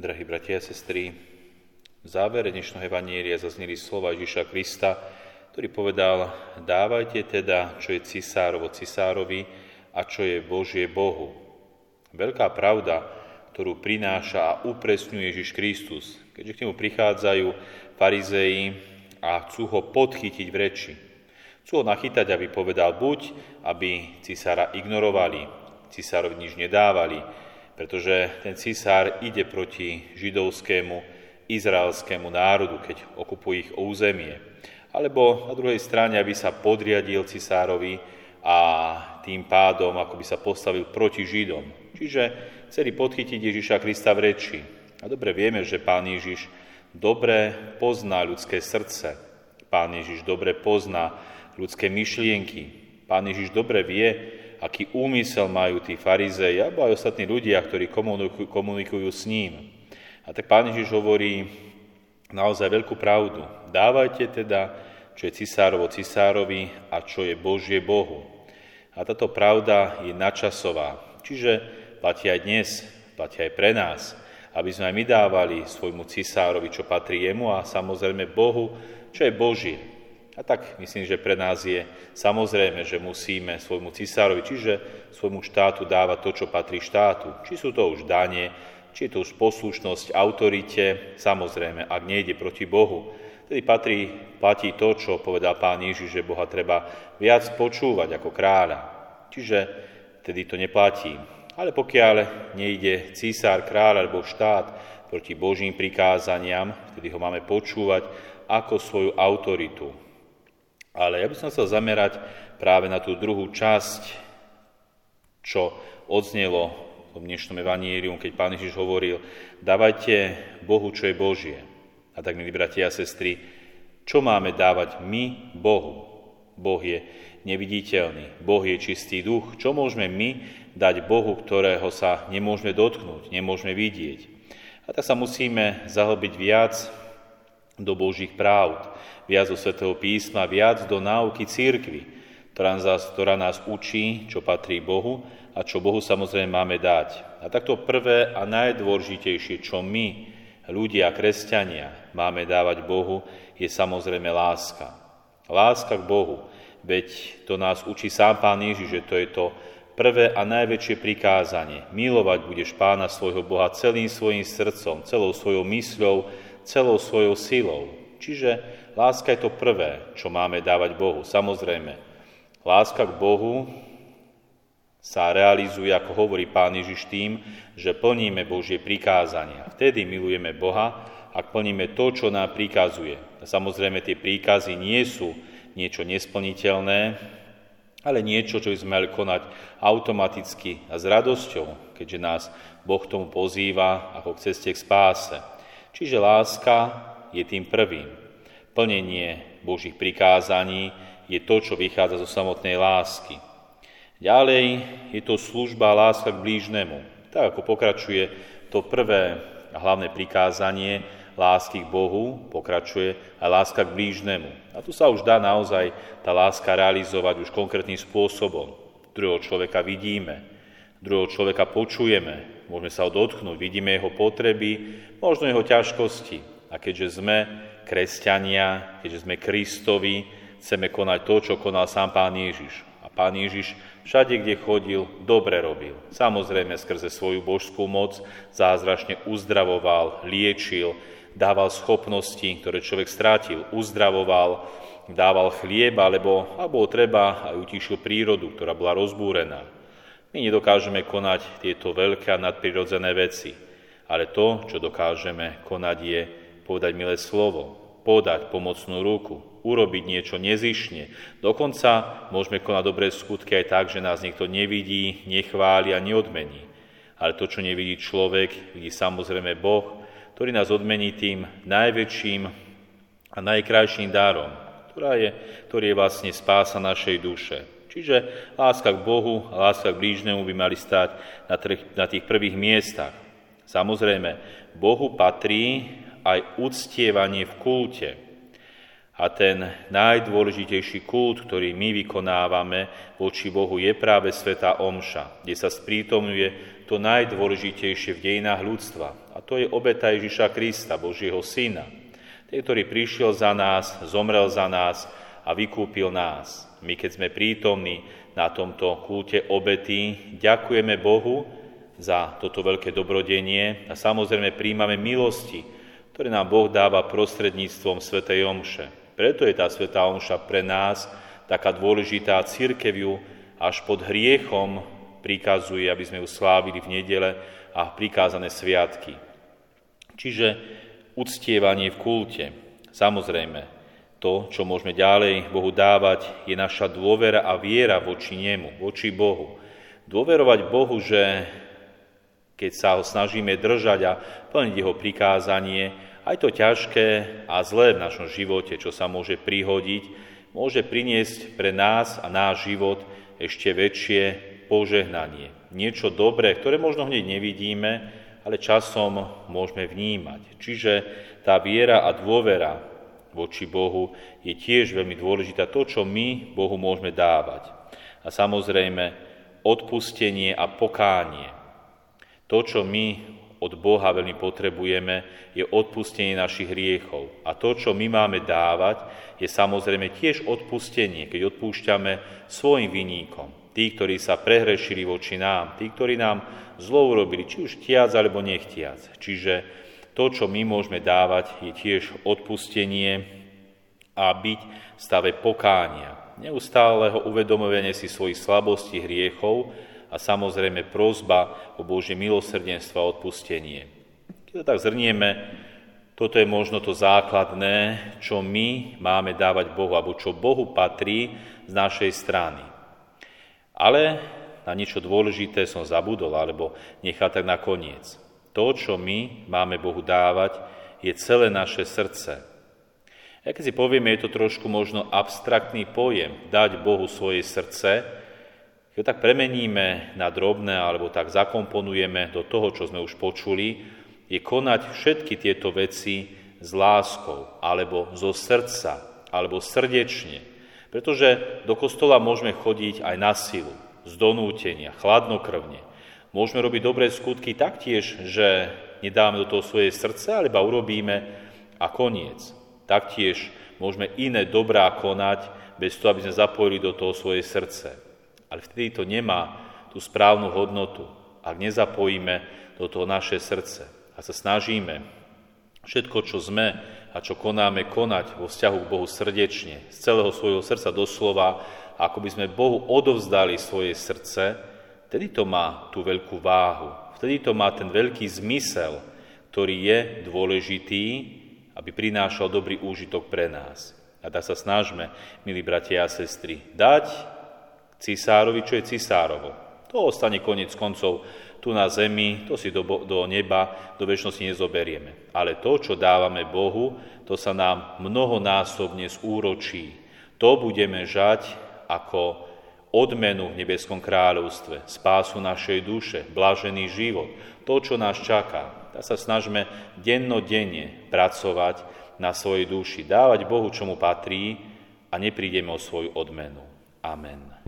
Drahí bratia a sestry, v závere dnešného Evanielia zazneli slova Ježiša Krista, ktorý povedal, dávajte teda, čo je cisárovo cisárovi a čo je Božie Bohu. Veľká pravda, ktorú prináša a upresňuje Ježiš Kristus, keďže k nemu prichádzajú farizei a chcú ho podchytiť v reči. Chcú ho nachytať, aby povedal buď, aby cisára ignorovali, cisárovi nič nedávali, pretože ten cisár ide proti židovskému, izraelskému národu, keď okupuje ich územie. Alebo na druhej strane, aby sa podriadil cisárovi a tým pádom, ako by sa postavil proti Židom. Čiže chceli podchytiť Ježiša Krista v reči. A dobre vieme, že pán Ježiš dobre pozná ľudské srdce. Pán Ježiš dobre pozná ľudské myšlienky. Pán Ježiš dobre vie, aký úmysel majú tí farizei alebo aj ostatní ľudia, ktorí komunikujú, komunikujú s ním. A tak Pán Ježiš hovorí naozaj veľkú pravdu. Dávajte teda, čo je cisárovo cisárovi a čo je Božie Bohu. A táto pravda je načasová. Čiže platí aj dnes, platí aj pre nás, aby sme aj my dávali svojmu cisárovi, čo patrí jemu a samozrejme Bohu, čo je Božie. A tak myslím, že pre nás je samozrejme, že musíme svojmu cisárovi, čiže svojmu štátu dávať to, čo patrí štátu. Či sú to už dane, či je to už poslušnosť autorite, samozrejme, ak nejde proti Bohu. Tedy patrí, platí to, čo povedal pán Ježiš, že Boha treba viac počúvať ako kráľa. Čiže tedy to neplatí. Ale pokiaľ nejde císár, kráľ alebo štát proti Božím prikázaniam, vtedy ho máme počúvať ako svoju autoritu, ale ja by som chcel zamerať práve na tú druhú časť, čo odznelo v dnešnom evanílium, keď pán Ježiš hovoril, dávajte Bohu, čo je Božie. A tak, milí bratia a sestry, čo máme dávať my Bohu? Boh je neviditeľný, Boh je čistý duch. Čo môžeme my dať Bohu, ktorého sa nemôžeme dotknúť, nemôžeme vidieť? A tak sa musíme zahlbiť viac do Božích práv, viac do Svetého písma, viac do náuky církvy, ktorá nás, učí, čo patrí Bohu a čo Bohu samozrejme máme dať. A takto prvé a najdôležitejšie, čo my, ľudia, kresťania, máme dávať Bohu, je samozrejme láska. Láska k Bohu. Veď to nás učí sám Pán Ježiš, že to je to prvé a najväčšie prikázanie. Milovať budeš Pána svojho Boha celým svojim srdcom, celou svojou mysľou, celou svojou silou. Čiže láska je to prvé, čo máme dávať Bohu. Samozrejme, láska k Bohu sa realizuje, ako hovorí Pán Ježiš tým, že plníme Božie prikázania. Vtedy milujeme Boha, ak plníme to, čo nám prikazuje. Samozrejme, tie príkazy nie sú niečo nesplniteľné, ale niečo, čo by sme mali konať automaticky a s radosťou, keďže nás Boh tomu pozýva ako k ceste k spáse. Čiže láska je tým prvým. Plnenie Božích prikázaní je to, čo vychádza zo samotnej lásky. Ďalej je to služba a láska k blížnemu. Tak ako pokračuje to prvé a hlavné prikázanie lásky k Bohu, pokračuje aj láska k blížnemu. A tu sa už dá naozaj tá láska realizovať už konkrétnym spôsobom. Druhého človeka vidíme, druhého človeka počujeme, môžeme sa ho dotknúť, vidíme jeho potreby, možno jeho ťažkosti. A keďže sme kresťania, keďže sme Kristovi, chceme konať to, čo konal sám Pán Ježiš. A Pán Ježiš všade, kde chodil, dobre robil. Samozrejme, skrze svoju božskú moc zázračne uzdravoval, liečil, dával schopnosti, ktoré človek strátil, uzdravoval, dával chlieb, alebo, alebo treba aj utíšil prírodu, ktorá bola rozbúrená. My nedokážeme konať tieto veľké a nadprirodzené veci, ale to, čo dokážeme konať, je povedať milé slovo, podať pomocnú ruku, urobiť niečo nezišne. Dokonca môžeme konať dobré skutky aj tak, že nás niekto nevidí, nechváli a neodmení. Ale to, čo nevidí človek, vidí samozrejme Boh, ktorý nás odmení tým najväčším a najkrajším dárom, ktorá je, ktorý je vlastne spása našej duše. Čiže láska k Bohu a láska k blížnemu by mali stať na, na tých prvých miestach. Samozrejme, Bohu patrí aj uctievanie v kulte. A ten najdôležitejší kult, ktorý my vykonávame voči Bohu, je práve Sveta Omša, kde sa sprítomňuje to najdôležitejšie v dejinách ľudstva. A To je obeta Ježiša Krista, Božieho Syna. Ten, ktorý prišiel za nás, zomrel za nás a vykúpil nás. My, keď sme prítomní na tomto kúte obety, ďakujeme Bohu za toto veľké dobrodenie a samozrejme príjmame milosti, ktoré nám Boh dáva prostredníctvom Sv. Omše. Preto je tá Sveta Omša pre nás taká dôležitá. Církev ju až pod hriechom prikazuje, aby sme ju slávili v nedele a prikázané sviatky. Čiže uctievanie v kulte. Samozrejme, to, čo môžeme ďalej Bohu dávať, je naša dôvera a viera voči Nemu, voči Bohu. Dôverovať Bohu, že keď sa ho snažíme držať a plniť jeho prikázanie, aj to ťažké a zlé v našom živote, čo sa môže prihodiť, môže priniesť pre nás a náš život ešte väčšie požehnanie. Niečo dobré, ktoré možno hneď nevidíme, ale časom môžeme vnímať. Čiže tá viera a dôvera voči Bohu je tiež veľmi dôležitá. To, čo my Bohu môžeme dávať. A samozrejme odpustenie a pokánie. To, čo my od Boha veľmi potrebujeme, je odpustenie našich hriechov. A to, čo my máme dávať, je samozrejme tiež odpustenie, keď odpúšťame svojim viníkom. Tí, ktorí sa prehrešili voči nám, tí, ktorí nám zlo urobili, či už tiac alebo nechtiac. Čiže to, čo my môžeme dávať, je tiež odpustenie a byť v stave pokánia. Neustáleho uvedomovania si svojich slabostí, hriechov a samozrejme prozba o Božie milosrdenstvo a odpustenie. Keď to tak zrnieme, toto je možno to základné, čo my máme dávať Bohu, alebo čo Bohu patrí z našej strany. Ale na niečo dôležité som zabudol, alebo nechal tak nakoniec. To, čo my máme Bohu dávať, je celé naše srdce. A keď si povieme, je to trošku možno abstraktný pojem, dať Bohu svoje srdce, keď tak premeníme na drobné alebo tak zakomponujeme do toho, čo sme už počuli, je konať všetky tieto veci s láskou alebo zo srdca alebo srdečne. Pretože do kostola môžeme chodiť aj na silu, z donútenia, chladnokrvne. Môžeme robiť dobré skutky taktiež, že nedáme do toho svoje srdce, alebo urobíme a koniec. Taktiež môžeme iné dobrá konať, bez toho, aby sme zapojili do toho svoje srdce. Ale vtedy to nemá tú správnu hodnotu, ak nezapojíme do toho naše srdce a sa snažíme všetko, čo sme a čo konáme, konať vo vzťahu k Bohu srdečne, z celého svojho srdca doslova, ako by sme Bohu odovzdali svoje srdce, vtedy to má tú veľkú váhu, vtedy to má ten veľký zmysel, ktorý je dôležitý, aby prinášal dobrý úžitok pre nás. A tak sa snažme, milí bratia a sestry, dať cisárovi, čo je cisárovo. To ostane konec koncov tu na zemi, to si do, do neba, do väčšnosti nezoberieme. Ale to, čo dávame Bohu, to sa nám mnohonásobne zúročí. To budeme žať ako odmenu v nebeskom kráľovstve, spásu našej duše, blažený život, to, čo nás čaká. Tak sa snažme dennodenne pracovať na svojej duši, dávať Bohu, čo mu patrí a neprídeme o svoju odmenu. Amen.